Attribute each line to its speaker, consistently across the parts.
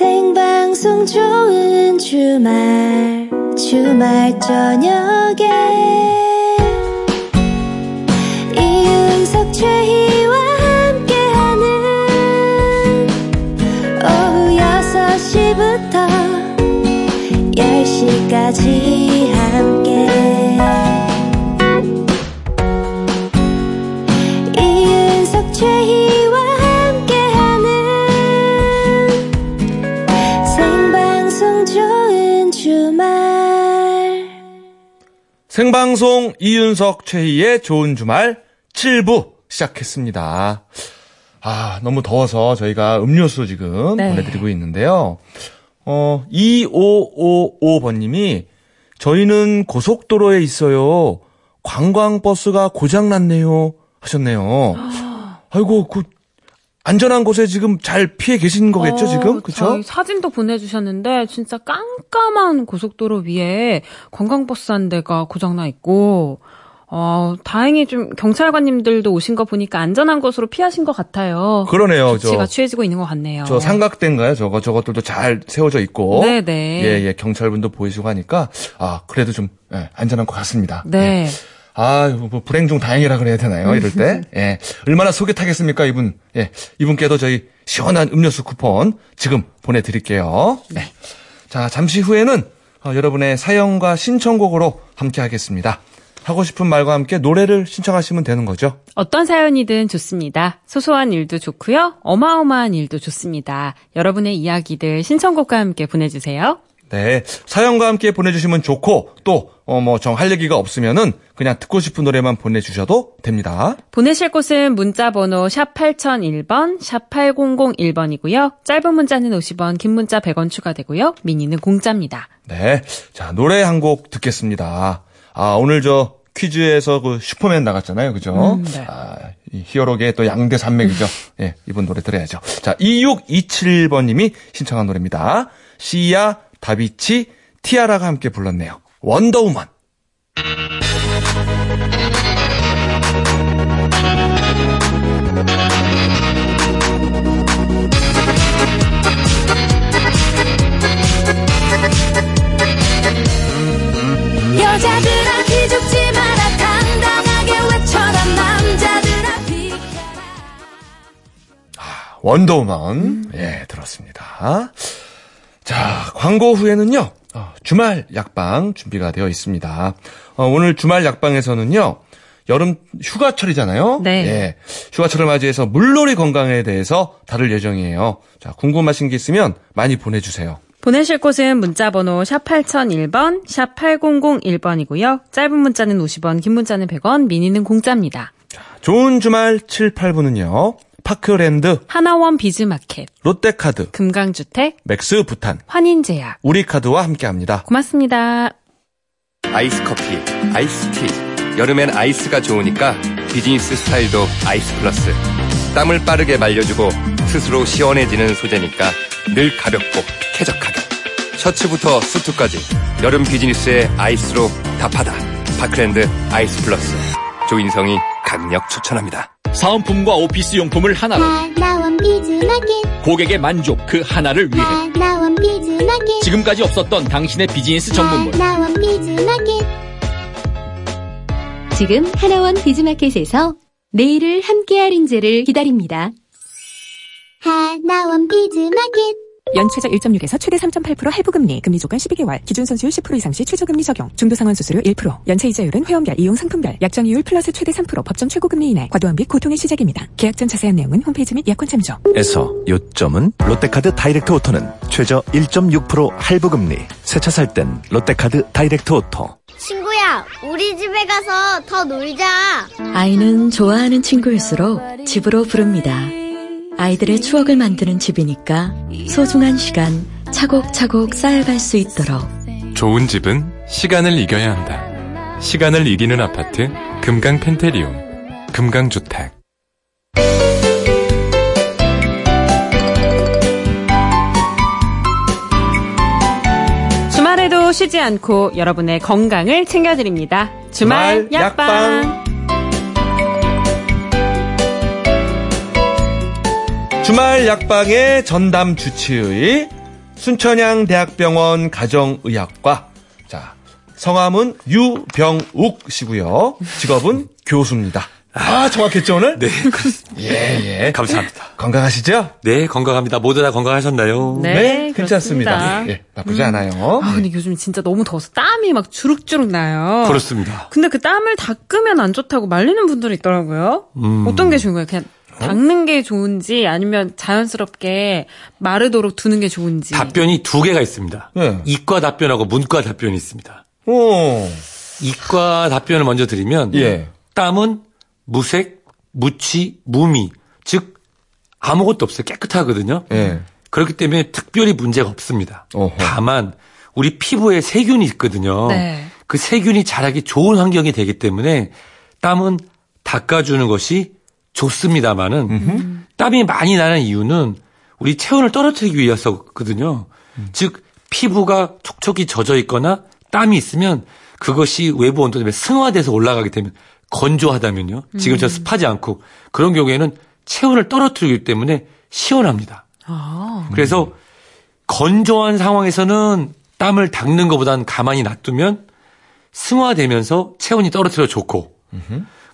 Speaker 1: 생방송 좋은 주말 주말 저녁에 생방송
Speaker 2: 이윤석 최희의 좋은 주말 7부 시작했습니다. 아, 너무 더워서 저희가 음료수 지금
Speaker 3: 네.
Speaker 2: 보내드리고 있는데요. 어, 2555번님이 저희는 고속도로에 있어요. 관광버스가 고장났네요. 하셨네요. 아이고, 그, 안전한 곳에 지금 잘 피해 계신 거겠죠,
Speaker 3: 어,
Speaker 2: 지금? 그쵸?
Speaker 3: 사진도 보내주셨는데 진짜 깜깜한 고속도로 위에 관광버스 한 대가 고장나 있고 어, 다행히 좀 경찰관님들도 오신 거 보니까 안전한 곳으로 피하신 것 같아요.
Speaker 2: 그러네요.
Speaker 3: 조치가
Speaker 2: 저,
Speaker 3: 취해지고 있는 것 같네요.
Speaker 2: 저 삼각대인가요? 저거, 저것들도 잘 세워져 있고.
Speaker 3: 네네.
Speaker 2: 예, 예, 경찰분도 보이시고 하니까, 아, 그래도 좀, 예, 안전한 것 같습니다.
Speaker 3: 네.
Speaker 2: 아, 뭐, 불행 중 다행이라 그래야 되나요? 이럴 때. 예. 얼마나 속이 타겠습니까, 이분. 예. 이분께도 저희 시원한 음료수 쿠폰 지금 보내 드릴게요. 네. 자, 잠시 후에는 어, 여러분의 사연과 신청곡으로 함께 하겠습니다. 하고 싶은 말과 함께 노래를 신청하시면 되는 거죠.
Speaker 3: 어떤 사연이든 좋습니다. 소소한 일도 좋고요. 어마어마한 일도 좋습니다. 여러분의 이야기들 신청곡과 함께 보내주세요.
Speaker 2: 네. 사연과 함께 보내주시면 좋고, 또, 어, 뭐, 정 할 얘기가 없으면은 그냥 듣고 싶은 노래만 보내주셔도 됩니다.
Speaker 3: 보내실 곳은 문자번호 샵 8001번, 샵 8001번이고요. 짧은 문자는 50원, 긴 문자 100원 추가되고요. 미니는 공짜입니다.
Speaker 2: 네. 자, 노래 한 곡 듣겠습니다. 아, 오늘 저 퀴즈에서 그 슈퍼맨 나갔잖아요. 그죠?
Speaker 3: 음, 네.
Speaker 2: 아, 이 히어로계의 또 양대 산맥이죠. 예, 이분 노래 들어야죠. 자, 2627번님이 신청한 노래입니다. 시야, 다비치, 티아라가 함께 불렀네요. 원더우먼.
Speaker 1: 여자들아 기죽지 마라 당당하게 외쳐라 남자들아 비켜라
Speaker 2: 원더우먼. 예, 들었습니다. 자, 광고 후에는요, 어, 주말 약방 준비가 되어 있습니다. 어, 오늘 주말 약방에서는요, 여름 휴가철이잖아요.
Speaker 3: 네.
Speaker 2: 예, 휴가철을 맞이해서 물놀이 건강에 대해서 다룰 예정이에요. 자, 궁금하신 게 있으면 많이 보내주세요.
Speaker 3: 보내실 곳은 문자번호 샵 8001번, 샵 8001번이고요. 짧은 문자는 50원, 긴 문자는 100원, 미니는 공짜입니다.
Speaker 2: 좋은 주말 7, 8부는요, 파크랜드,
Speaker 3: 하나원 비즈마켓,
Speaker 2: 롯데카드,
Speaker 3: 금강주택,
Speaker 2: 맥스 부탄,
Speaker 3: 환인제약.
Speaker 2: 우리카드와 함께 합니다.
Speaker 3: 고맙습니다.
Speaker 4: 아이스 커피, 아이스티. 여름엔 아이스가 좋으니까 비즈니스 스타일도 아이스 플러스. 땀을 빠르게 말려주고 스스로 시원해지는 소재니까 늘 가볍고 쾌적하다. 셔츠부터 수트까지 여름 비즈니스에 아이스로 답하다. 파크랜드 아이스 플러스. 조인성이 강력 추천합니다.
Speaker 5: 사은품과 오피스 용품을 하나로.
Speaker 1: 하나원 비즈마켓.
Speaker 5: 고객의 만족 그 하나를 위해.
Speaker 1: 하나원 비즈마켓.
Speaker 5: 지금까지 없었던 당신의 비즈니스 전문몰.
Speaker 1: 하나원 비즈마켓.
Speaker 6: 지금 하나원 비즈마켓에서 내일을 함께할 인재를 기다립니다.
Speaker 1: 하나원 비즈마켓
Speaker 7: 연체자 1.6에서 최대 3.8% 할부 금리, 금리 조건 12개월, 기준 선수율 10% 이상 시 최저 금리 적용, 중도 상환 수수료 1%, 연체 이자율은 회원별, 이용 상품별, 약정 이율 플러스 최대 3% 법정 최고 금리 이내, 과도한 빚 고통의 시작입니다. 계약 전 자세한 내용은 홈페이지 및 약관 참조.
Speaker 8: 에서 요점은 롯데카드 다이렉트 오토는 최저 1.6% 할부 금리 새 차 살 땐 롯데카드 다이렉트 오토
Speaker 9: 친구야, 우리 집에 가서 더 놀자.
Speaker 10: 아이는 좋아하는 친구일수록 집으로 부릅니다. 아이들의 추억을 만드는 집이니까 소중한 시간 차곡차곡 쌓여갈 수 있도록
Speaker 11: 좋은 집은 시간을 이겨야 한다. 시간을 이기는 아파트 금강 펜테리움 금강주택
Speaker 3: 주말에도 쉬지 않고 여러분의 건강을 챙겨드립니다. 주말,
Speaker 2: 주말
Speaker 3: 약방.
Speaker 2: 약방. 주말 약방의 전담 주치의 순천향 대학병원 가정의학과. 자, 성함은 유병욱 씨고요. 직업은 교수입니다. 아, 정확했죠, 오늘?
Speaker 12: 네.
Speaker 2: 예, 예.
Speaker 12: 감사합니다.
Speaker 2: 건강하시죠?
Speaker 12: 네, 건강합니다. 모두 다 건강하셨나요?
Speaker 3: 네,
Speaker 2: 괜찮습니다.
Speaker 3: 그렇습니다.
Speaker 2: 예, 나쁘지 않아요.
Speaker 3: 아, 근데 요즘 진짜 너무 더워서 땀이 막 주룩주룩 나요.
Speaker 12: 그렇습니다.
Speaker 3: 근데 그 땀을 닦으면 안 좋다고 말리는 분들이 있더라고요.
Speaker 12: 음.
Speaker 3: 어떤 게 좋은 거예요? 그냥 닦는 게 좋은지 아니면 자연스럽게 마르도록 두는 게 좋은지.
Speaker 12: 답변이 두 개가 있습니다.
Speaker 2: 네.
Speaker 12: 이과 답변하고 문과 답변이 있습니다.
Speaker 2: 오.
Speaker 12: 이과 답변을 먼저 드리면
Speaker 2: 예.
Speaker 12: 땀은 무색, 무취, 무미, 즉 아무것도 없어요. 깨끗하거든요.
Speaker 2: 예.
Speaker 12: 그렇기 때문에 특별히 문제가 없습니다.
Speaker 2: 어허.
Speaker 12: 다만 우리 피부에 세균이 있거든요.
Speaker 3: 네.
Speaker 12: 그 세균이 자라기 좋은 환경이 되기 때문에 땀은 닦아주는 것이 좋습니다만은 땀이 많이 나는 이유는 우리 체온을 떨어뜨리기 위해서거든요. 즉 피부가 촉촉이 젖어 있거나 땀이 있으면 그것이 외부 온도 때문에 승화돼서 올라가게 되면 건조하다면요. 지금 저 습하지 않고 그런 경우에는 체온을 떨어뜨리기 때문에 시원합니다.
Speaker 3: 아.
Speaker 12: 그래서 건조한 상황에서는 땀을 닦는 것보다는 가만히 놔두면 승화되면서 체온이 떨어뜨려 좋고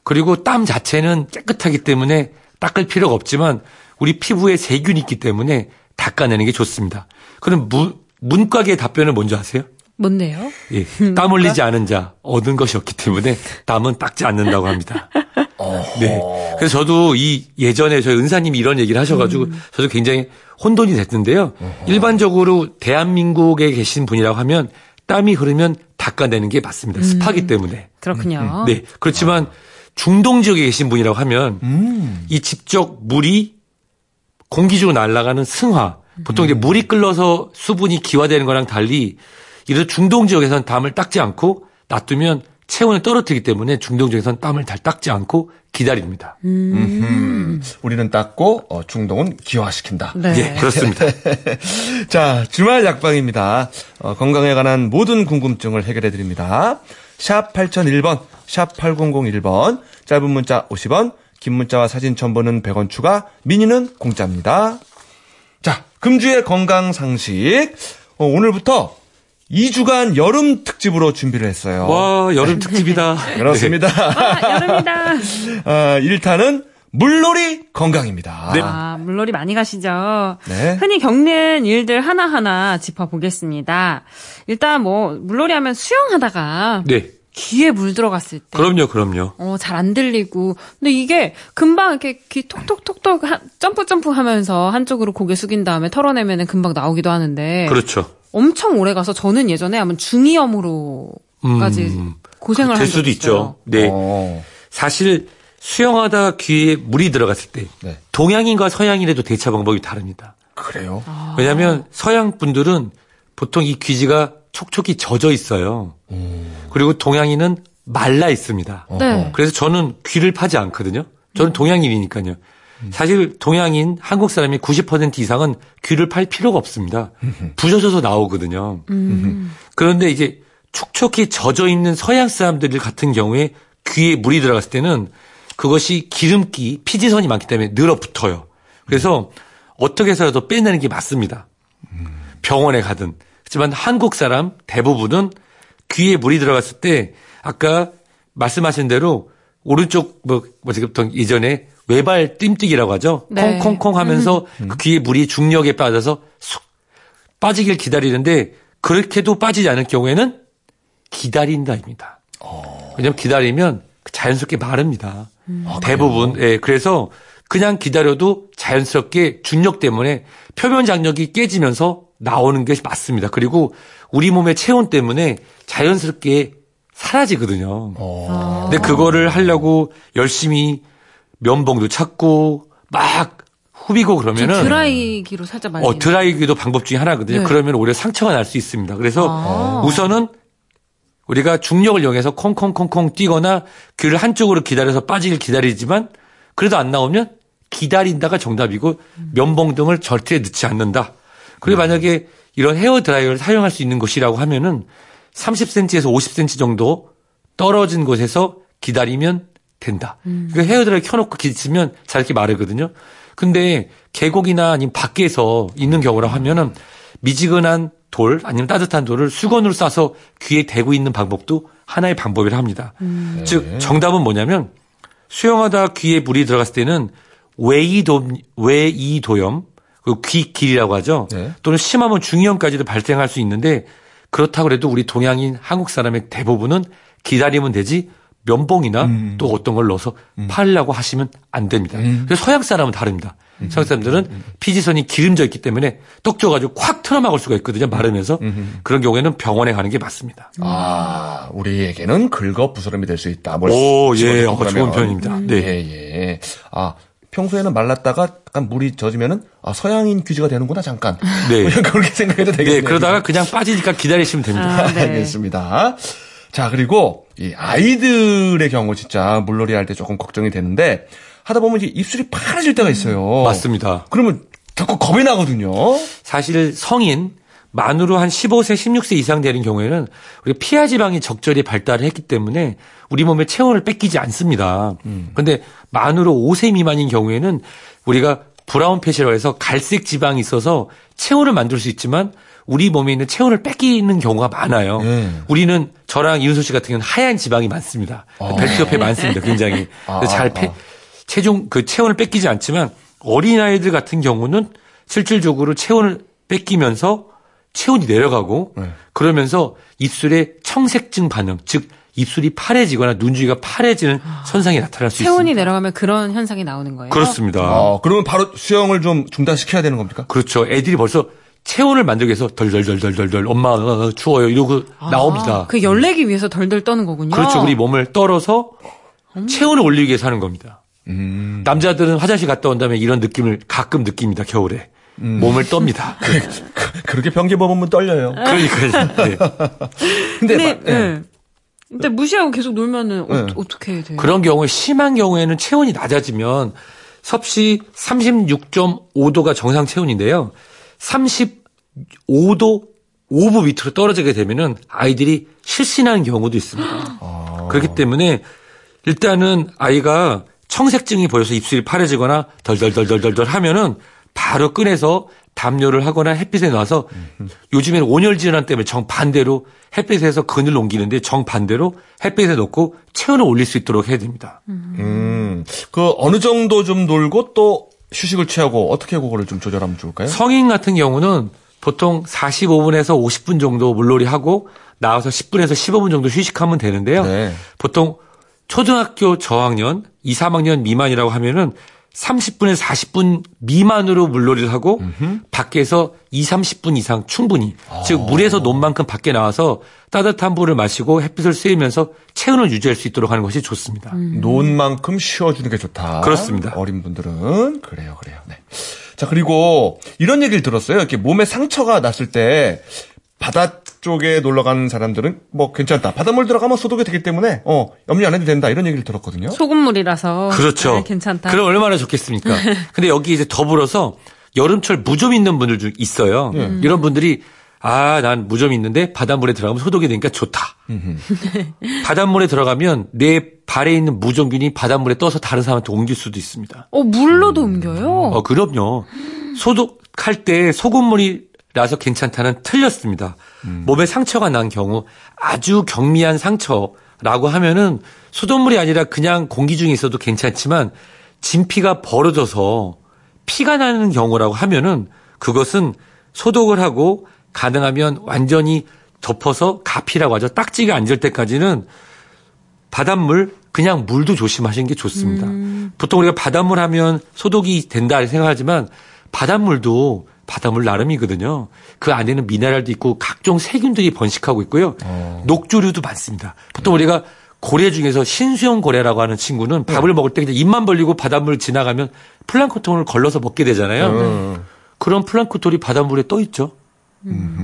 Speaker 12: 그리고 땀 자체는 깨끗하기 때문에 닦을 필요가 없지만 우리 피부에 세균이 있기 때문에 닦아내는 게 좋습니다. 그럼 무, 문과계의 답변을 먼저 하세요.
Speaker 3: 뭔데요?
Speaker 12: 예, 땀 흘리지 않은 자 얻은 것이 없기 때문에 땀은 닦지 않는다고 합니다. 네. 그래서 저도 이 예전에 저희 은사님이 이런 얘기를 하셔가지고 저도 굉장히 혼돈이 됐는데요. 일반적으로 대한민국에 계신 분이라고 하면 땀이 흐르면 닦아내는 게 맞습니다. 습하기 때문에.
Speaker 3: 그렇군요.
Speaker 12: 네. 그렇지만 중동 지역에 계신 분이라고 하면 이 직접 물이 공기 중으로 날아가는 승화. 보통 이제 물이 끓어서 수분이 기화되는 거랑 달리 이런 중동 지역에서는 땀을 닦지 않고 놔두면 체온을 떨어뜨리기 때문에 중동 지역에서는 땀을 잘 닦지 않고 기다립니다.
Speaker 2: 음. 우리는 닦고 어, 중동은 기화시킨다.
Speaker 3: 네.
Speaker 12: 예, 그렇습니다.
Speaker 2: 자, 주말 약방입니다. 어, 건강에 관한 모든 궁금증을 해결해 드립니다. 샵 8001번, 샵 8001번, 짧은 문자 50원, 긴 문자와 사진 첨부는 100원 추가, 미니는 공짜입니다. 자, 금주의 건강 상식. 어, 오늘부터 2주간 여름 특집으로 준비를 했어요.
Speaker 12: 와, 여름 특집이다.
Speaker 2: 그렇습니다.
Speaker 3: 아, 여름이다.
Speaker 2: 아, 1타는 물놀이 건강입니다.
Speaker 12: 네.
Speaker 3: 아, 물놀이 많이 가시죠?
Speaker 2: 네.
Speaker 3: 흔히 겪는 일들 하나하나 짚어보겠습니다. 일단 뭐, 물놀이 하면 수영하다가
Speaker 12: 네.
Speaker 3: 귀에 물 들어갔을 때.
Speaker 12: 그럼요, 그럼요.
Speaker 3: 어, 잘 안 들리고. 근데 이게 금방 이렇게 귀 톡톡톡톡 하- 점프 점프 하면서 한쪽으로 고개 숙인 다음에 털어내면은 금방 나오기도 하는데.
Speaker 12: 그렇죠.
Speaker 3: 엄청 오래 가서 저는 예전에 한번 중이염으로까지
Speaker 12: 음,
Speaker 3: 고생을 될한
Speaker 12: 수도 있죠. 네.
Speaker 2: 어,
Speaker 12: 사실 수영하다 귀에 물이 들어갔을 때
Speaker 2: 네.
Speaker 12: 동양인과 서양인에도 대처 방법이 다릅니다.
Speaker 2: 그래요?
Speaker 12: 왜냐하면 서양 분들은 보통 이 귀지가 촉촉이 젖어 있어요. 그리고 동양인은 말라 있습니다.
Speaker 3: 네.
Speaker 12: 그래서 저는 귀를 파지 않거든요. 저는 동양인이니까요. 사실 동양인 한국 사람이 90% 이상은 귀를 팔 필요가 없습니다. 부셔져서 나오거든요. 그런데 이제 촉촉히 젖어 있는 서양 사람들 같은 경우에 귀에 물이 들어갔을 때는 그것이 기름기, 피지선이 많기 때문에 늘어붙어요. 그래서 어떻게 해서라도 빼내는 게 맞습니다. 병원에 가든. 하지만 한국 사람 대부분은 귀에 물이 들어갔을 때 아까 말씀하신 대로 오른쪽 뭐, 뭐 지금 보통 예전에 외발 띰뜨기라고 하죠.
Speaker 3: 네.
Speaker 12: 콩콩콩 하면서 그 귀에 물이 중력에 빠져서 쑥 빠지길 기다리는데 그렇게도 빠지지 않을 경우에는 기다린다입니다. 왜냐하면 기다리면 자연스럽게 마릅니다. 대부분. 예, 그래서 그냥 기다려도 자연스럽게 중력 때문에 표면 장력이 깨지면서 나오는 것이 맞습니다. 그리고 우리 몸의 체온 때문에 자연스럽게 사라지거든요. 근데 그거를 하려고 열심히 면봉도 찾고 막 후비고 그러면은
Speaker 3: 드라이기로 살짝 말리는.
Speaker 12: 어, 드라이기도 방법 중에 하나거든요.
Speaker 3: 네.
Speaker 12: 그러면 오히려 상처가 날 수 있습니다. 그래서
Speaker 3: 아.
Speaker 12: 우선은 우리가 중력을 이용해서 콩콩콩콩 뛰거나 귀를 한쪽으로 기다려서 빠지길 기다리지만 그래도 안 나오면 기다린다가 정답이고 면봉 등을 절대 넣지 않는다. 그리고 만약에 이런 헤어 드라이어를 사용할 수 있는 곳이라고 하면은 30cm에서 50cm 정도 떨어진 곳에서 기다리면 된다. 그 헤어 드라이어 켜놓고 기다리면 잘 이렇게 마르거든요. 근데 계곡이나 아니면 밖에서 있는 경우라 하면은 미지근한 돌 아니면 따뜻한 돌을 수건으로 싸서 귀에 대고 있는 방법도 하나의 방법이라 합니다.
Speaker 3: 음.
Speaker 12: 즉 정답은 뭐냐면 수영하다 귀에 물이 들어갔을 때는 외이도 외이도염 귀 길이라고 하죠.
Speaker 2: 네.
Speaker 12: 또는 심하면 중이염까지도 발생할 수 있는데 그렇다고 해도 우리 동양인 한국 사람의 대부분은 기다리면 되지 면봉이나
Speaker 2: 음.
Speaker 12: 또 어떤 걸 넣어서 팔려고 하시면 안 됩니다. 그래서 서양 사람은 다릅니다.
Speaker 2: 음.
Speaker 12: 서양 사람들은 피지선이 기름져 있기 때문에 떡 쪄가지고 콱 틀어막을 수가 있거든요. 마르면서 그런 경우에는 병원에 가는 게 맞습니다.
Speaker 2: 아, 우리에게는 긁어 부스럼이 될 수 있다. 뭘
Speaker 12: 오, 예,
Speaker 2: 어,
Speaker 12: 좋은. 표현입니다. 네.
Speaker 2: 예, 예. 아, 평소에는 말랐다가 약간 물이 젖으면은 아, 서양인 귀지가 되는구나, 잠깐.
Speaker 12: 네.
Speaker 2: 그냥 그렇게 생각해도 되겠네요.
Speaker 12: 네, 그러다가 그냥 빠지니까 기다리시면 됩니다.
Speaker 3: 아, 네.
Speaker 2: 알겠습니다. 자, 그리고 이 아이들의 경우 진짜 물놀이 할 때 조금 걱정이 되는데 하다 보면 이제 입술이 파래질 때가 있어요.
Speaker 12: 맞습니다.
Speaker 2: 그러면 자꾸 겁이 나거든요.
Speaker 12: 사실 성인 만으로 한 15세, 16세 이상 되는 경우에는 우리가 피하 지방이 적절히 발달을 했기 때문에 우리 몸의 체온을 뺏기지 않습니다. 그런데 만으로 5세 미만인 경우에는 우리가 브라운 패시라고 해서 갈색 지방이 있어서 체온을 만들 수 있지만 우리 몸에 있는 체온을 뺏기는 경우가 많아요.
Speaker 2: 네.
Speaker 12: 우리는 저랑 이윤수 씨 같은 경우는 하얀 지방이 많습니다. 벨트 옆에 많습니다. 굉장히.
Speaker 2: 아,
Speaker 12: 잘
Speaker 2: 아,
Speaker 12: 패-
Speaker 2: 아.
Speaker 12: 체중 그 체온을 뺏기지 않지만 어린아이들 같은 경우는 실질적으로 체온을 뺏기면서 체온이 내려가고
Speaker 2: 네.
Speaker 12: 그러면서 입술에 청색증 반응, 즉 입술이 파래지거나 눈 주위가 파래지는 현상이 나타날 수
Speaker 3: 체온이
Speaker 12: 있습니다.
Speaker 3: 내려가면 그런 현상이 나오는 거예요.
Speaker 12: 그렇습니다.
Speaker 2: 어, 그러면 바로 수영을 좀 중단시켜야 되는 겁니까?
Speaker 12: 그렇죠. 애들이 벌써 체온을 만들기 위해서 덜덜덜덜덜덜 엄마 어, 추워요 이러고 나옵니다.
Speaker 3: 그 열내기 위해서 덜덜 떠는 거군요.
Speaker 12: 그렇죠. 우리 몸을 떨어서 체온을 올리기 위해서 하는 겁니다.
Speaker 2: 음.
Speaker 12: 남자들은 화장실 갔다 온 다음에 이런 느낌을 가끔 느낍니다. 겨울에.
Speaker 2: 음.
Speaker 12: 몸을 떱니다.
Speaker 2: 그렇게 변기 뽑으면 떨려요.
Speaker 12: 그러니까 네.
Speaker 2: 근데,
Speaker 3: 근데,
Speaker 2: 막- 예.
Speaker 3: 네. 근데 무시하고 계속 놀면은
Speaker 2: 네.
Speaker 3: 어, 떻게 해야 돼요?
Speaker 12: 그런 경우에 심한 경우에는 체온이 낮아지면 섭씨 36.5도가 정상 체온인데요. 35도 5부 밑으로 떨어지게 되면은 아이들이 실신하는 경우도 있습니다. 그렇기 때문에 일단은 아이가 청색증이 보여서 입술이 파래지거나 덜덜덜덜덜 하면은 바로 꺼내서 담요를 하거나 햇빛에 놔서 요즘에는 온열 질환 때문에 정반대로 햇빛에서 그늘 옮기는데 정반대로 햇빛에 놓고 체온을 올릴 수 있도록 해야 됩니다.
Speaker 2: 음, 그 어느 정도 좀 놀고 또 휴식을 취하고 어떻게 그거를 좀 조절하면 좋을까요?
Speaker 12: 성인 같은 경우는 보통 45분에서 50분 정도 물놀이 하고 나와서 10분에서 15분 정도 휴식하면 되는데요.
Speaker 2: 네.
Speaker 12: 보통 초등학교 저학년, 2, 3학년 미만이라고 하면은 30분에서 40분 미만으로 물놀이를 하고 밖에서 2, 30분 이상 충분히 즉 물에서 논 만큼 밖에 나와서 따뜻한 물을 마시고 햇빛을 쐬면서 체온을 유지할 수 있도록 하는 것이 좋습니다.
Speaker 2: 논 만큼 쉬어주는 게 좋다.
Speaker 12: 그렇습니다.
Speaker 2: 어린 분들은 그래요, 그래요. 네. 자 그리고 이런 얘기를 들었어요. 이렇게 몸에 상처가 났을 때 바다 쪽에 놀러 가는 사람들은 뭐 괜찮다. 바닷물 들어가면 소독이 되기 때문에 어 염려 안 해도 된다. 이런 얘기를 들었거든요.
Speaker 3: 소금물이라서
Speaker 12: 그렇죠.
Speaker 3: 네, 괜찮다.
Speaker 12: 그럼 얼마나 좋겠습니까? 근데 여기 이제 더불어서 여름철 무좀 있는 분들 중 있어요.
Speaker 3: 음.
Speaker 12: 이런 분들이 아, 난 무좀 있는데 바닷물에 들어가면 소독이 되니까 좋다. 바닷물에 들어가면 내 발에 있는 무좀균이 바닷물에 떠서 다른 사람한테 옮길 수도 있습니다.
Speaker 3: 어 물로도 옮겨요.
Speaker 12: 어, 그럼요. 소독할 때 소금물이 나서 괜찮다는 틀렸습니다. 몸에 상처가 난 경우 아주 경미한 상처라고 하면은 소독물이 아니라 그냥 공기 중에 있어도 괜찮지만 진피가 벌어져서 피가 나는 경우라고 하면은 그것은 소독을 하고 가능하면 완전히 덮어서 가피라고 하죠. 딱지가 앉을 때까지는 바닷물 그냥 물도 조심하시는 게 좋습니다. 보통 우리가 바닷물 하면 소독이 된다 생각하지만 바닷물도 바닷물 나름이거든요. 그 안에는 미네랄도 있고 각종 세균들이 번식하고 있고요. 녹조류도 많습니다. 보통 우리가 고래 중에서 신수용 고래라고 하는 친구는 밥을 먹을 때 그냥 입만 벌리고 바닷물 지나가면 플랑크톤을 걸러서 먹게 되잖아요.
Speaker 2: 음.
Speaker 12: 그런 플랑크톤이 바닷물에 떠 있죠.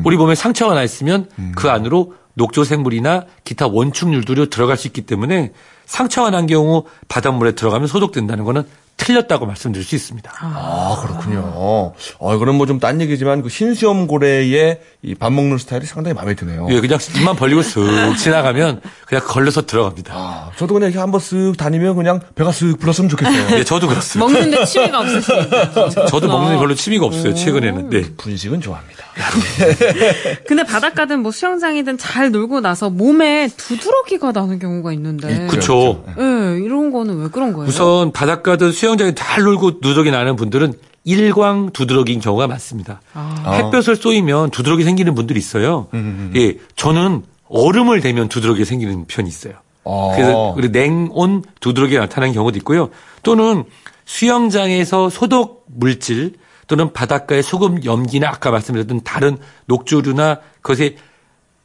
Speaker 12: 우리 몸에 상처가 나 있으면 그 안으로 녹조 생물이나 기타 원충률들이 들어갈 수 있기 때문에 상처가 난 경우 바닷물에 들어가면 소독된다는 거는 틀렸다고 말씀드릴 수 있습니다.
Speaker 2: 아, 그렇군요. 어, 그럼 뭐 좀 딴 얘기지만 그 신수염 고래의 이 밥 먹는 스타일이 상당히 마음에 드네요.
Speaker 12: 예, 그냥 입만 벌리고 쓱 지나가면 그냥 걸려서 들어갑니다.
Speaker 2: 아, 저도 그냥 이렇게 한번 쓱 다니면 그냥 배가 쓱 불렀으면 좋겠어요.
Speaker 12: 네, 저도 그렇습니다.
Speaker 3: 먹는데 취미가 없으시니까.
Speaker 12: 저도 먹는 데 별로 취미가 없어요, 최근에는. 네.
Speaker 2: 분식은 좋아합니다.
Speaker 3: 근데 바닷가든 뭐 수영장이든 잘 놀고 나서 몸에 두드러기가 나는 경우가 있는데.
Speaker 12: 그쵸.
Speaker 3: 예, 이런 거는 왜 그런 거예요?
Speaker 12: 우선 바닷가든 수영장에 잘 놀고 누더기 나는 분들은 일광 두드러기인 경우가 많습니다.
Speaker 3: 아.
Speaker 12: 햇볕을 쏘이면 두드러기 생기는 분들이 있어요. 예, 저는 얼음을 대면 두드러기 생기는 편이 있어요.
Speaker 2: 어.
Speaker 12: 그래서 냉온 두드러기가 나타나는 경우도 있고요. 또는 수영장에서 소독 물질 또는 바닷가의 소금 염기나 아까 말씀드렸던 다른 녹조류나 그것의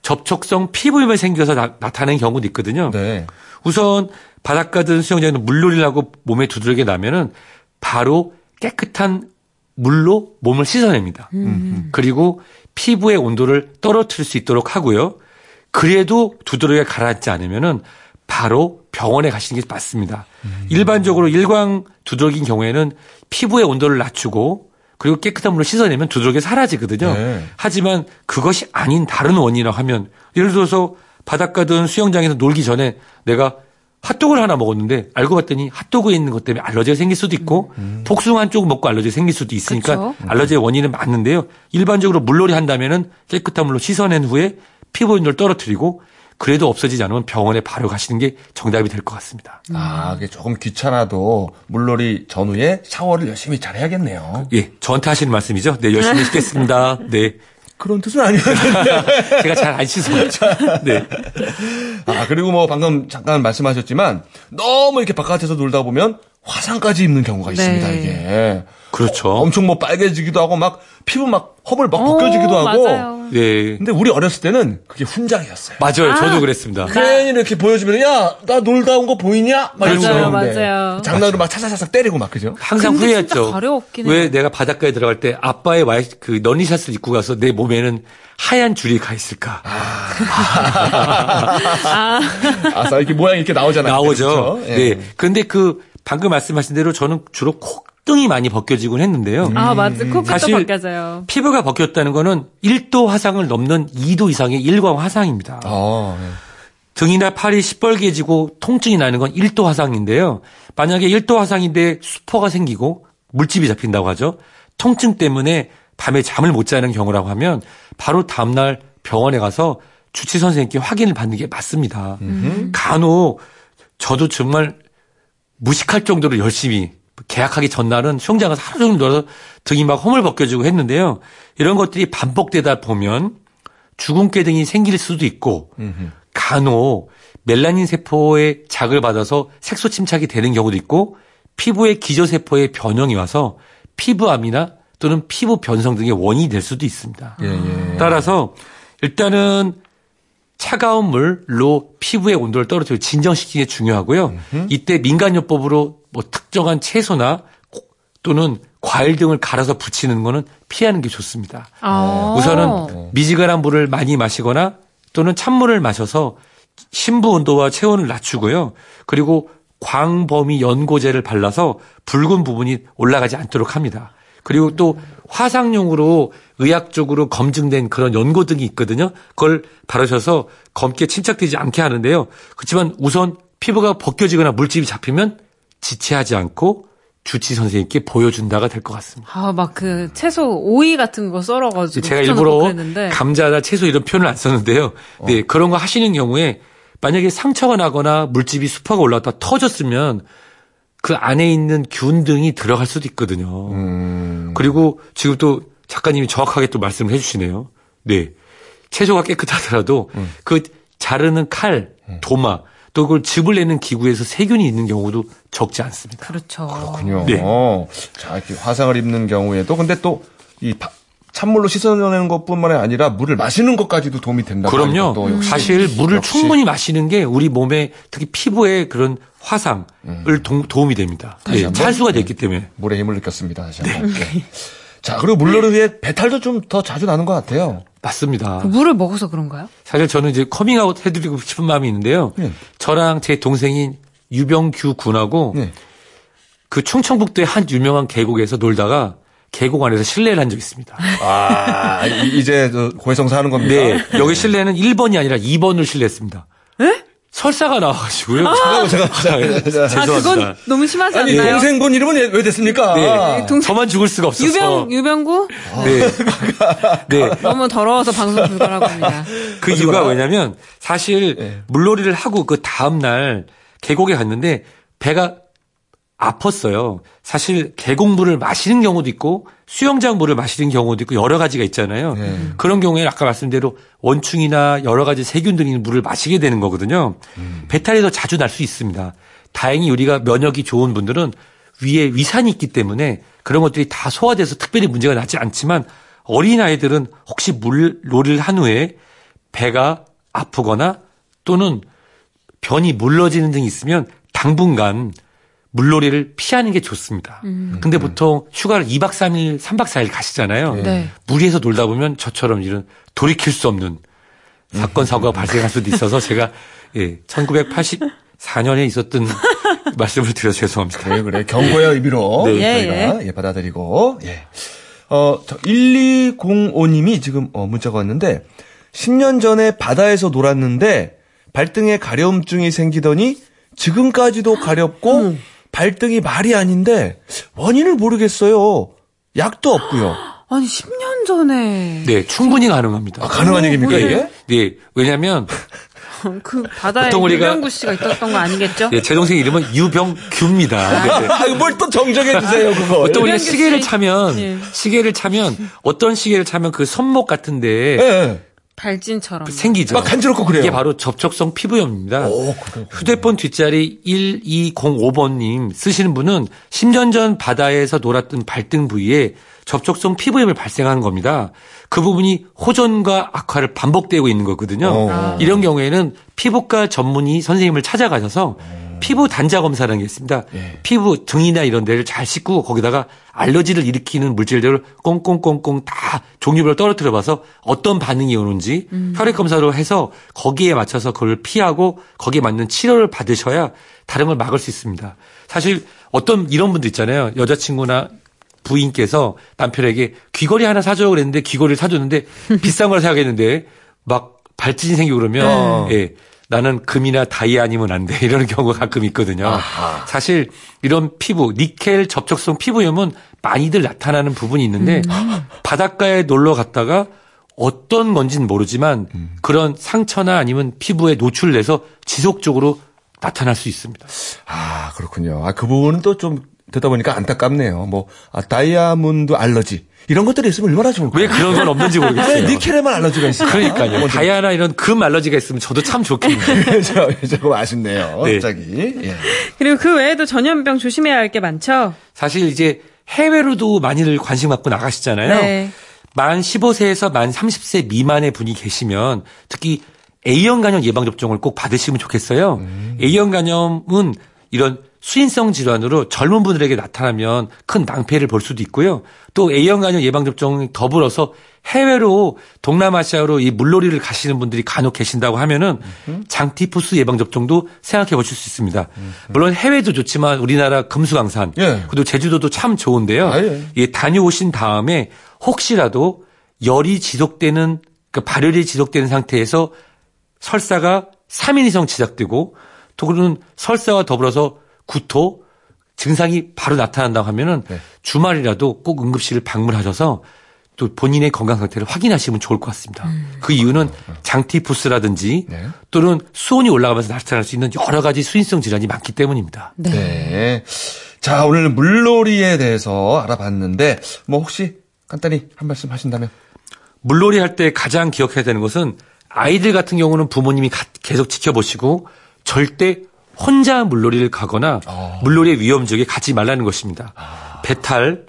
Speaker 12: 접촉성 피부염이 생겨서 나, 타나는 경우도 있거든요.
Speaker 2: 네.
Speaker 12: 우선 바닷가든 수영장에는 물놀이를 하고 몸에 두드러기 나면은 바로 깨끗한 물로 몸을 씻어냅니다.
Speaker 3: 음.
Speaker 12: 그리고 피부의 온도를 떨어뜨릴 수 있도록 하고요. 그래도 두드러기가 가라앉지 않으면은 바로 병원에 가시는 게 맞습니다. 일반적으로 일광 두드러기인 경우에는 피부의 온도를 낮추고 그리고 깨끗한 물로 씻어내면 두드러기가 사라지거든요.
Speaker 2: 네.
Speaker 12: 하지만 그것이 아닌 다른 원인이라고 하면 예를 들어서 바닷가든 수영장에서 놀기 전에 내가 핫도그를 하나 먹었는데 알고 봤더니 핫도그에 있는 것 때문에 알러지가 생길 수도 있고 복숭아 한쪽 먹고 알러지가 생길 수도 있으니까
Speaker 3: 그쵸.
Speaker 12: 알러지의 원인은 맞는데요. 일반적으로 물놀이 한다면은 깨끗한 물로 씻어낸 후에 피부 온도를 떨어뜨리고 그래도 없어지지 않으면 병원에 바로 가시는 게 정답이 될 것 같습니다.
Speaker 2: 아, 이게 조금 귀찮아도 물놀이 전후에 샤워를 열심히 잘 해야겠네요.
Speaker 12: 예, 저한테 하시는 말씀이죠. 네, 열심히 씻겠습니다. 네.
Speaker 2: 그런 뜻은 아니었는데.
Speaker 12: 제가 잘 안 씻어요. 네.
Speaker 2: 아, 그리고 뭐 방금 잠깐 말씀하셨지만 너무 이렇게 바깥에서 놀다 보면 화상까지 입는 경우가 있습니다,
Speaker 3: 네.
Speaker 2: 이게.
Speaker 12: 그렇죠.
Speaker 2: 엄청 뭐 빨개지기도 하고 막 피부 막 허물 막 벗겨지기도
Speaker 3: 오,
Speaker 2: 하고.
Speaker 3: 맞아요.
Speaker 12: 네.
Speaker 2: 근데 우리 어렸을 때는 그게 훈장이었어요.
Speaker 12: 맞아요. 저도 그랬습니다.
Speaker 2: 괜히 이렇게 보여주면 야, 나 놀다 온 거 보이냐? 막 이러고
Speaker 3: 맞아요,
Speaker 2: 그러는데
Speaker 3: 맞아요.
Speaker 2: 장난으로 막 차사차삭 때리고 막 그죠?
Speaker 12: 항상
Speaker 3: 근데
Speaker 12: 후회했죠.
Speaker 3: 진짜 가려웠긴 해요.
Speaker 12: 왜 내가 바닷가에 들어갈 때 아빠의 와이 그 러닝샷을 입고 가서 내 몸에는 하얀 줄이 가 있을까?
Speaker 3: 아,
Speaker 2: 아싸 이렇게 모양이 이렇게 나오잖아요.
Speaker 12: 나오죠.
Speaker 2: 그렇죠? 예.
Speaker 12: 네. 근데 그 방금 말씀하신 대로 저는 주로 콧등이 많이 벗겨지곤 했는데요.
Speaker 3: 아, 맞아. 코부터
Speaker 12: 사실
Speaker 3: 벗겨져요.
Speaker 12: 피부가 벗겼다는 거는 1도 화상을 넘는 2도 이상의 일광 화상입니다.
Speaker 2: 어, 예.
Speaker 12: 등이나 팔이 시뻘개지고 통증이 나는 건 1도 화상인데요. 만약에 1도 화상인데 수포가 생기고 물집이 잡힌다고 하죠. 통증 때문에 밤에 잠을 못 자는 경우라고 하면 바로 다음날 병원에 가서 주치 선생님께 확인을 받는 게 맞습니다. 간혹 저도 정말 무식할 정도로 열심히 계약하기 전날은 수영장 가서 하루 종일 놀아서 등이 막 허물 벗겨지고 했는데요. 이런 것들이 반복되다 보면 주근깨 등이 생길 수도 있고 간혹 멜라닌 세포의 자극을 받아서 색소 침착이 되는 경우도 있고 피부의 기저세포의 변형이 와서 피부암이나 또는 피부 변성 등의 원인이 될 수도 있습니다.
Speaker 2: 예, 예.
Speaker 12: 따라서 일단은 차가운 물로 피부의 온도를 떨어뜨려 진정시키는 게 중요하고요. 이때 민간요법으로 뭐 특정한 채소나 고- 또는 과일 등을 갈아서 붙이는 거는 피하는 게 좋습니다.
Speaker 3: 아.
Speaker 12: 우선은 미지근한 물을 많이 마시거나 또는 찬물을 마셔서 심부 온도와 체온을 낮추고요. 그리고 광범위 연고제를 발라서 붉은 부분이 올라가지 않도록 합니다. 그리고 또 화상용으로 의학적으로 검증된 그런 연고 등이 있거든요. 그걸 바르셔서 검게 침착되지 않게 하는데요. 그렇지만 우선 피부가 벗겨지거나 물집이 잡히면 지체하지 않고 주치 선생님께 보여준다가 될 것 같습니다.
Speaker 3: 아, 막 그 채소 오이 같은 거 썰어가지고.
Speaker 12: 제가 일부러. 감자나 채소 이런 표현을 안 썼는데요. 네, 그런 거 하시는 경우에 만약에 상처가 나거나 물집이 습하가 올라왔다 터졌으면 그 안에 있는 균 등이 들어갈 수도 있거든요. 그리고 지금 또 작가님이 정확하게 또 말씀을 해주시네요. 네. 채소가 깨끗하더라도 그 자르는 칼, 도마, 또 그걸 즙을 내는 기구에서 세균이 있는 경우도 적지 않습니다.
Speaker 3: 그렇죠.
Speaker 2: 그렇군요.
Speaker 12: 네.
Speaker 2: 자, 이렇게 화상을 입는 경우에도 근데 또 이 찬물로 씻어내는 것뿐만 아니라 물을 마시는 것까지도 도움이 된다.
Speaker 12: 그럼요.
Speaker 2: 또 역시,
Speaker 12: 사실 물을
Speaker 2: 역시.
Speaker 12: 충분히 마시는 게 우리 몸에 특히 피부에 그런 화상을 도, 도움이 됩니다.
Speaker 2: 다시
Speaker 12: 네? 탈수가 됐기 때문에.
Speaker 2: 물의 힘을 느꼈습니다. 다시 한번. 네. 자, 그리고 물놀이 후에 배탈도 좀 더 자주 나는 것 같아요.
Speaker 12: 맞습니다.
Speaker 3: 그 물을 먹어서 그런가요?
Speaker 12: 사실 저는 이제 커밍아웃 해드리고 싶은 마음이 있는데요.
Speaker 2: 네.
Speaker 12: 저랑 제 동생인 유병규 군하고
Speaker 2: 네.
Speaker 12: 그 충청북도의 한 유명한 계곡에서 놀다가 계곡 안에서 실례를 한 적이 있습니다.
Speaker 2: 아, 이- 이제 저 고해성사 하는 겁니까?
Speaker 12: 네. 여기 실내는 1번이 아니라 2번을 실내했습니다. 설사가 나와가지고요.
Speaker 2: 잠깐만, 잠깐만.
Speaker 3: 아,
Speaker 12: 죄송합니다.
Speaker 3: 그건 너무 심하지
Speaker 2: 아니,
Speaker 3: 않나요?
Speaker 2: 동생분 이름은 왜- 왜 됐습니까?
Speaker 12: 네. 저만 죽을 수가 없어서.
Speaker 3: 유병, 유병구?
Speaker 12: 네. 네.
Speaker 3: 너무 더러워서 방송 불가라고 합니다.
Speaker 12: 그 이유가 왜냐면 사실 물놀이를 하고 그 다음날 계곡에 갔는데 배가 아팠어요. 사실 계곡물을 마시는 경우도 있고 수영장 물을 마시는 경우도 있고 여러 가지가 있잖아요. 그런 경우에 아까 말씀대로 원충이나 여러 가지 세균 등의 물을 마시게 되는 거거든요. 배탈이 더 자주 날 수 있습니다. 다행히 우리가 면역이 좋은 분들은 위에 위산이 있기 때문에 그런 것들이 다 소화돼서 특별히 문제가 나지 않지만 어린 아이들은 혹시 물놀이를 한 후에 배가 아프거나 또는 변이 물러지는 등이 있으면 당분간 물놀이를 피하는 게 좋습니다.
Speaker 3: 음.
Speaker 12: 근데 보통 휴가를 2박 3일, 3박 4일 가시잖아요.
Speaker 3: 네.
Speaker 12: 무리해서 놀다 보면 저처럼 이런 돌이킬 수 없는 사건, 사고가 발생할 수도 있어서 제가 예, 1984년에 있었던 말씀을 드려서 죄송합니다.
Speaker 2: 그래, 그래. 경고의 의미로
Speaker 12: 네.
Speaker 2: 저희가 예, 받아들이고, 예. 어, 1205님이 지금 어, 문자가 왔는데, 10년 전에 바다에서 놀았는데, 발등에 가려움증이 생기더니, 지금까지도 가렵고, 발등이 말이 아닌데, 원인을 모르겠어요. 약도 없고요.
Speaker 3: 아니, 10년 전에.
Speaker 12: 네, 충분히 가능합니다.
Speaker 2: 아, 가능한 얘기입니까,
Speaker 3: 네.
Speaker 2: 이게?
Speaker 12: 네, 왜냐면
Speaker 3: 그 바다에 유병구 씨가 있었던 거 아니겠죠?
Speaker 12: 예, 제 동생 이름은 유병규입니다. 네, 네.
Speaker 2: 아, 뭘또 정정해 주세요, 그거.
Speaker 12: 보통 우리가 시계를
Speaker 3: 씨.
Speaker 12: 차면
Speaker 3: 예.
Speaker 12: 시계를 차면 어떤 시계를 차면 그 손목 같은데
Speaker 2: 예, 예.
Speaker 3: 발진처럼.
Speaker 12: 생기죠.
Speaker 2: 막 간지럽고 그래요.
Speaker 12: 이게 바로 접촉성 피부염입니다.
Speaker 2: 오.
Speaker 12: 휴대폰 뒷자리 1205번님 쓰시는 분은 10년 전 바다에서 놀았던 발등 부위에 접촉성 피부염이 발생하는 겁니다. 그 부분이 호전과 악화를 반복되고 있는 거거든요.
Speaker 2: 어.
Speaker 12: 이런 경우에는 피부과 전문의 선생님을 찾아가셔서 피부 단자 검사라는 게 있습니다.
Speaker 2: 예.
Speaker 12: 피부 등이나 이런 데를 잘 씻고 거기다가 알러지를 일으키는 물질들을 꽁꽁꽁꽁 다 종류별로 떨어뜨려 봐서 어떤 반응이 오는지 혈액 검사로 해서 거기에 맞춰서 그걸 피하고 거기에 맞는 치료를 받으셔야 다른 걸 막을 수 있습니다. 사실 어떤 이런 분도 있잖아요. 여자친구나 부인께서 남편에게 귀걸이 하나 사줘 그랬는데 귀걸이를 사줬는데 비싼 걸 사야겠는데 막 발진이 생기고 그러면 예. 나는 금이나 다이 아니면 안 돼. 이런 경우가 가끔 있거든요. 사실 이런 피부, 니켈 접촉성 피부염은 많이들 나타나는 부분이 있는데 바닷가에 놀러 갔다가 어떤 건지는 모르지만 그런 상처나 아니면 피부에 노출돼서 지속적으로 나타날 수 있습니다.
Speaker 2: 아, 그렇군요. 아, 그 부분은 또 좀 듣다 보니까 안타깝네요. 뭐, 아, 다이아몬드 알러지. 이런 것들이 있으면 얼마나 좋을까요?
Speaker 12: 왜 그런 건 없는지
Speaker 2: 왜
Speaker 12: 모르겠어요.
Speaker 2: 니켈에만 알러지가 있어요?
Speaker 12: 그러니까요. 다이아나 이런 금 알러지가 있으면 저도 참 좋겠네요.
Speaker 2: 조금 아쉽네요.
Speaker 12: 네.
Speaker 2: 갑자기. 예.
Speaker 3: 그리고 그 외에도 전염병 조심해야 할 게 많죠?
Speaker 12: 사실 이제 해외로도 많이들 관심 갖고 나가시잖아요.
Speaker 3: 네.
Speaker 12: 만 15세에서 만 30세 미만의 분이 계시면 특히 A형 간염 예방 접종을 꼭 받으시면 좋겠어요. A형 간염은 이런 수인성 질환으로 젊은 분들에게 나타나면 큰 낭패를 볼 수도 있고요. 또 A형 간염 예방 접종이 더불어서 해외로 동남아시아로 이 물놀이를 가시는 분들이 간혹 계신다고 하면은 장티푸스 예방 접종도 생각해 보실 수 있습니다. 물론 해외도 좋지만 우리나라 금수강산
Speaker 2: 예.
Speaker 12: 그리고 제주도도 참 좋은데요.
Speaker 2: 아, 예.
Speaker 12: 예, 다녀오신 다음에 혹시라도 열이 지속되는 그 발열이 지속되는 상태에서 설사가 3일 이상 지속되고 또 그러는 설사와 더불어서 구토 증상이 바로 나타난다고 하면은
Speaker 2: 네.
Speaker 12: 주말이라도 꼭 응급실을 방문하셔서 또 본인의 건강 상태를 확인하시면 좋을 것 같습니다. 그 이유는 장티푸스라든지
Speaker 2: 네.
Speaker 12: 또는 수온이 올라가면서 나타날 수 있는 여러 가지 수인성 질환이 많기 때문입니다.
Speaker 2: 네. 자, 오늘 물놀이에 대해서 알아봤는데, 뭐 혹시 간단히 한 말씀 하신다면?
Speaker 12: 물놀이 할 때 가장 기억해야 되는 것은 아이들 같은 경우는 부모님이 가- 계속 지켜보시고 절대 혼자 물놀이를 가거나 물놀이의 위험 지역에 가지 말라는 것입니다. 배탈,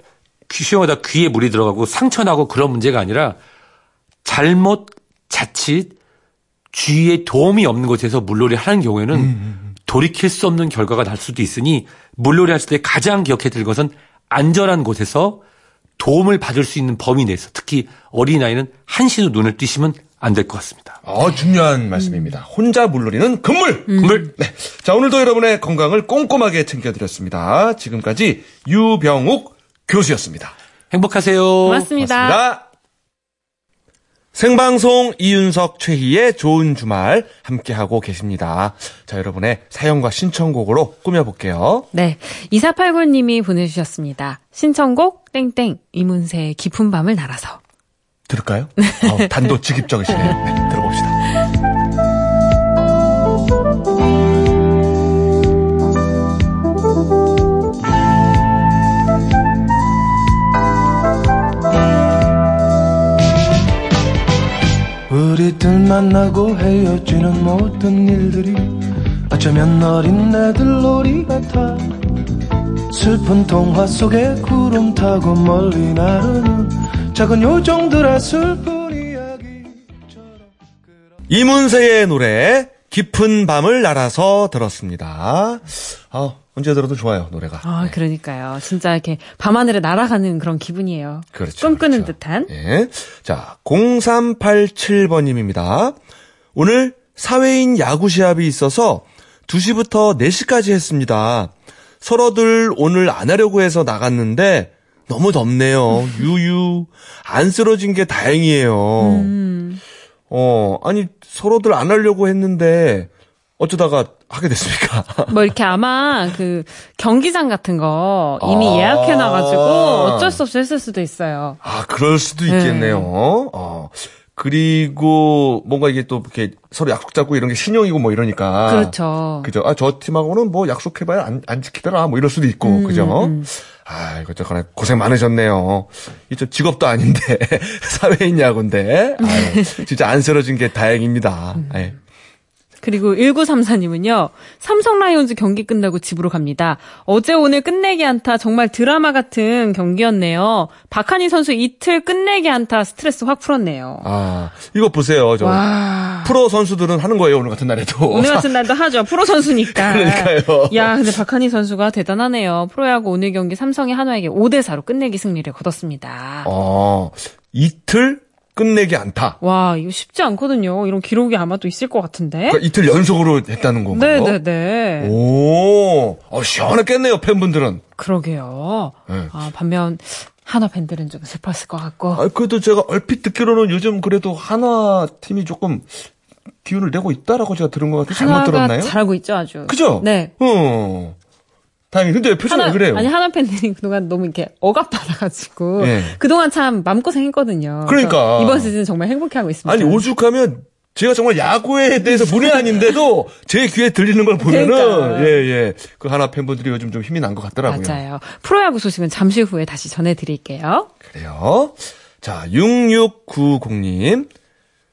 Speaker 12: 귀 수영하다 귀에 물이 들어가고 상처 나고 그런 문제가 아니라 잘못 자칫 주위에 도움이 없는 곳에서 물놀이 하는 경우에는 돌이킬 수 없는 결과가 날 수도 있으니 물놀이 하실 때 가장 기억해야 될 것은 안전한 곳에서 도움을 받을 수 있는 범위 내에서 특히 어린아이는 한시도 눈을 뜨시면 안 될 것 같습니다.
Speaker 2: 어, 중요한 말씀입니다. 혼자 물놀이는 금물! 금물! 네. 자, 오늘도 여러분의 건강을 꼼꼼하게 챙겨드렸습니다. 지금까지 유병욱 교수였습니다.
Speaker 12: 행복하세요.
Speaker 3: 고맙습니다.
Speaker 2: 고맙습니다. 생방송 이윤석 최희의 좋은 주말 함께하고 계십니다. 자, 여러분의 사연과 신청곡으로 꾸며볼게요.
Speaker 3: 네. 2489님이 보내주셨습니다. 신청곡, 땡땡, 이문세의 깊은 밤을 날아서.
Speaker 2: 들을까요? 어, 단도직입적이시네요. 네, 들어봅시다.
Speaker 13: 우리들 만나고 헤어지는 모든 일들이 어쩌면 어린 애들 놀이 같아 슬픈 동화 속에 구름 타고 멀리 나르는 작은 요정들의 슬픈 이야기
Speaker 2: 이문세의 노래 깊은 밤을 날아서 들었습니다. 아, 언제 들어도 좋아요, 노래가.
Speaker 3: 아, 그러니까요. 진짜 이렇게 밤하늘에 날아가는 그런 기분이에요.
Speaker 2: 그렇죠.
Speaker 3: 꿈꾸는 듯한.
Speaker 2: 예. 자, 0387번님입니다. 오늘 사회인 야구 시합이 있어서 2시부터 4시까지 했습니다. 서로들 오늘 안 하려고 해서 나갔는데 너무 덥네요. 유유. 안 쓰러진 게 다행이에요.
Speaker 3: 음.
Speaker 2: 어, 아니, 서로들 안 하려고 했는데 어쩌다가 하게 됐습니까?
Speaker 3: 뭐 이렇게 아마 그 경기장 같은 거 이미
Speaker 2: 아.
Speaker 3: 예약해놔가지고 어쩔 수 없이 했을 수도 있어요.
Speaker 2: 아, 그럴 수도 있겠네요. 어. 그리고 뭔가 이게 또 이렇게 서로 약속 잡고 이런 게 신용이고 뭐 이러니까.
Speaker 3: 그렇죠.
Speaker 2: 그죠. 아, 저 팀하고는 뭐 약속해봐야 안, 안 지키더라. 뭐 이럴 수도 있고.
Speaker 3: 음,
Speaker 2: 그죠.
Speaker 3: 음.
Speaker 2: 아, 이거 저거네. 고생 많으셨네요. 이저 직업도 아닌데, 사회인 야구인데. 아유, 진짜 안 쓰러진 게 다행입니다.
Speaker 3: 음.
Speaker 2: 아유.
Speaker 3: 그리고 1934님은요, 삼성 라이온즈 경기 끝나고 집으로 갑니다. 어제 오늘 끝내기 안타 정말 드라마 같은 경기였네요. 박한희 선수 이틀 끝내기 안타 스트레스 확 풀었네요.
Speaker 2: 아, 이거 보세요. 저
Speaker 3: 와.
Speaker 2: 프로 선수들은 하는 거예요. 오늘 같은 날에도.
Speaker 3: 오늘 같은 날도 하죠. 프로 선수니까.
Speaker 2: 그러니까요.
Speaker 3: 야, 근데 박한희 선수가 대단하네요. 프로야구 오늘 경기 삼성이 한화에게 5대 4로 끝내기 승리를 거뒀습니다.
Speaker 2: 어, 이틀 끝내기 안타.
Speaker 3: 와, 이거 쉽지 않거든요. 이런 기록이 아마 또 있을 것 같은데.
Speaker 2: 그러니까 이틀 연속으로 했다는 건가요?
Speaker 3: 네네네.
Speaker 2: 오, 어, 시원했겠네요, 팬분들은.
Speaker 3: 그러게요.
Speaker 2: 네.
Speaker 3: 아, 반면, 한화 팬들은 좀 슬펐을 것 같고.
Speaker 2: 아, 그래도 제가 얼핏 듣기로는 요즘 그래도 한화 팀이 조금 기운을 내고 있다라고 제가 들은 것 같아요. 잘못 들었나요?
Speaker 3: 잘하고 있죠, 아주.
Speaker 2: 그죠?
Speaker 3: 네.
Speaker 2: 어. 다행히. 근데 왜 표정이 왜 그래요?
Speaker 3: 아니, 한화 팬들이 그동안 너무 이렇게 억압받아가지고.
Speaker 2: 예.
Speaker 3: 그동안 참 마음고생했거든요.
Speaker 2: 그러니까.
Speaker 3: 이번 시즌 정말 행복해하고 있습니다.
Speaker 2: 아니, 오죽하면 제가 정말 야구에 대해서 문외한인데도 제 귀에 들리는 걸 보면은,
Speaker 3: 그러니까.
Speaker 2: 예, 예. 그 한화 팬분들이 요즘 좀 힘이 난 것 같더라고요.
Speaker 3: 맞아요. 프로야구 소식은 잠시 후에 다시 전해드릴게요.
Speaker 2: 그래요. 자, 6690님.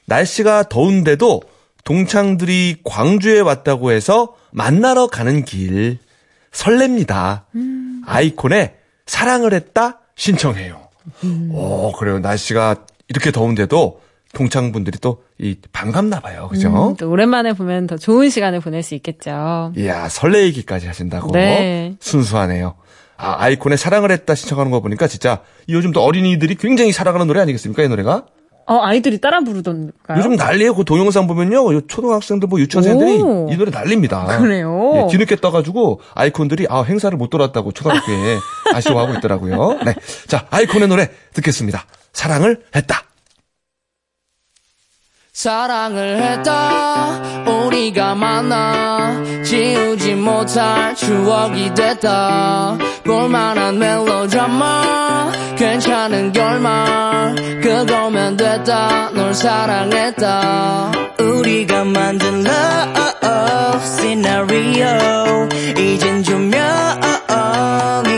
Speaker 2: 날씨가 더운데도 동창들이 광주에 왔다고 해서 만나러 가는 길. 설렙니다. 아이콘에 사랑을 했다 신청해요. 오, 그래요. 날씨가 이렇게 더운데도 동창 분들이 또 이 반갑나 봐요. 그죠?
Speaker 3: 음, 또 오랜만에 보면 더 좋은 시간을 보낼 수 있겠죠.
Speaker 2: 이야, 설레이기까지 하신다고.
Speaker 3: 네.
Speaker 2: 순수하네요. 아, 아이콘에 사랑을 했다 신청하는 거 보니까 진짜 요즘 또 어린이들이 굉장히 사랑하는 노래 아니겠습니까? 이 노래가?
Speaker 3: 어, 아이들이 따라 부르던가요?
Speaker 2: 요즘 난리예요. 그 동영상 보면요. 요 초등학생들 뭐 유치원생들이
Speaker 3: 오.
Speaker 2: 이 노래 난립니다.
Speaker 3: 그래요?
Speaker 2: 예, 뒤늦게 떠가지고 아이콘들이 아 행사를 못 돌았다고 초등학교에 아쉬워하고 있더라고요. 네, 자 아이콘의 노래 듣겠습니다. 사랑을 했다.
Speaker 14: 사랑을 했다 우리가 만나 지우지 못할 추억이 됐다 볼만한 멜로드라마. 괜찮은 결말. 그거면 됐다. 널 사랑했다. 우리가 만든 love scenario. 이젠 조명이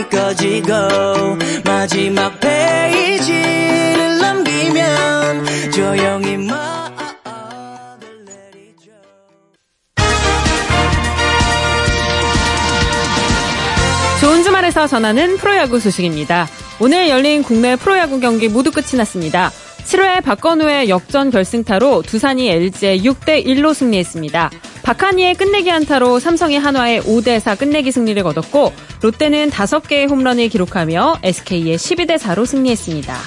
Speaker 14: 꺼지고 마지막 페이지를 넘기면 조용히 말
Speaker 3: 주말에서 전하는 프로야구 소식입니다. 오늘 열린 국내 프로야구 경기 모두 끝이 났습니다. 7회 박건우의 역전 결승타로 두산이 LG의 6대 1로 승리했습니다. 박한희의 끝내기 한타로 삼성이 한화의 5대 4 끝내기 승리를 거뒀고 롯데는 5개의 홈런을 기록하며 SK의 12대 4로 승리했습니다.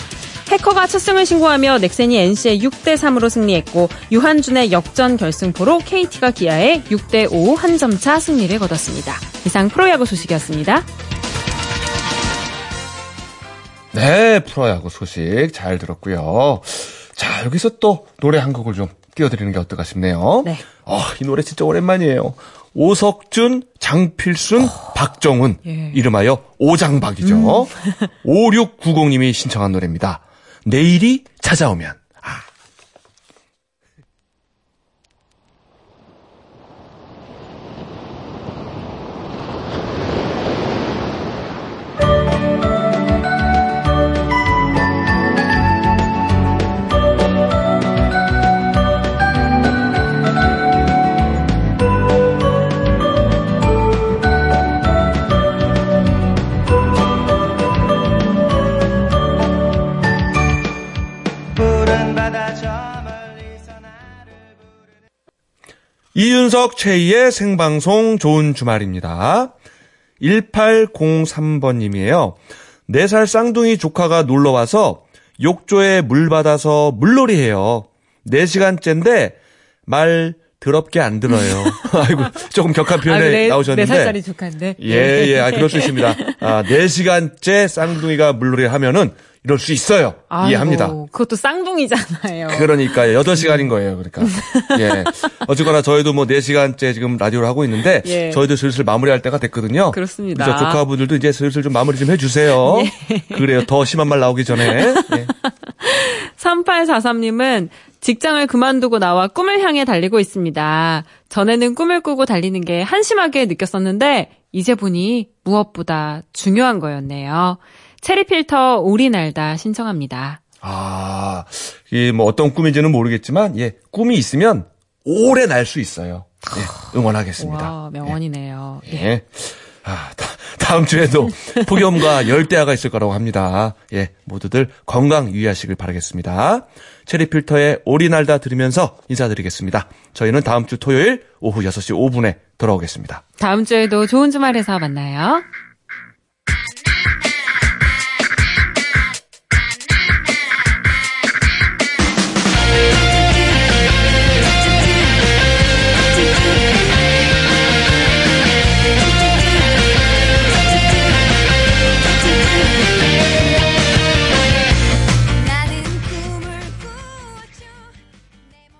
Speaker 3: 해커가 첫 승을 신고하며 넥센이 NC의 6대 3으로 승리했고 유한준의 역전 결승포로 KT가 기아의 6대 5 한 점 차 승리를 거뒀습니다. 이상 프로야구 소식이었습니다.
Speaker 2: 네, 프로야구 소식 잘 들었고요. 자, 여기서 또 노래 한 곡을 좀 띄워드리는 게 어떨까 싶네요.
Speaker 3: 네.
Speaker 2: 어, 이 노래 진짜 오랜만이에요. 오석준, 장필순, 박정훈.
Speaker 3: 예.
Speaker 2: 이름하여 오장박이죠. 5690님이 신청한 노래입니다. 내일이 찾아오면. 이윤석 최희의 생방송 좋은 주말입니다. 1803번님이에요. 4살 쌍둥이 조카가 놀러와서 욕조에 물 받아서 물놀이 해요. 4시간째인데 말 더럽게 안 들어요. 아이고, 조금 격한 표현에
Speaker 3: 네,
Speaker 2: 나오셨는데.
Speaker 3: 네 살짜리 조카인데.
Speaker 2: 예, 예, 아, 그럴 수 있습니다. 아, 4시간째 쌍둥이가 물놀이 하면은 이럴 수 있어요.
Speaker 3: 아이고,
Speaker 2: 이해합니다.
Speaker 3: 그것도 쌍둥이잖아요.
Speaker 2: 그러니까요. 8시간인 거예요. 그러니까. 예. 어쨌거나 저희도 뭐 4시간째 지금 라디오를 하고 있는데
Speaker 3: 예.
Speaker 2: 저희도 슬슬 마무리할 때가 됐거든요.
Speaker 3: 그렇습니다.
Speaker 2: 그래서 조카분들도 이제 슬슬 좀 마무리 좀 해 주세요.
Speaker 3: 예.
Speaker 2: 그래요. 더 심한 말 나오기 전에. 예.
Speaker 3: 3843님은 직장을 그만두고 나와 꿈을 향해 달리고 있습니다. 전에는 꿈을 꾸고 달리는 게 한심하게 느꼈었는데 이제 보니 무엇보다 중요한 거였네요. 체리 필터 오리 날다 신청합니다.
Speaker 2: 아, 이 뭐 어떤 꿈인지는 모르겠지만, 예, 꿈이 있으면 오래 날 수 있어요. 예, 응원하겠습니다.
Speaker 3: 와, 명언이네요.
Speaker 2: 예. 아, 다, 다음 주에도 폭염과 열대야가 있을 거라고 합니다. 예, 모두들 건강 유의하시길 바라겠습니다. 체리 필터의 오리날다 들으면서 인사드리겠습니다. 저희는 다음 주 토요일 오후 6시 5분에 돌아오겠습니다.
Speaker 3: 다음 주에도 좋은 주말에서 만나요.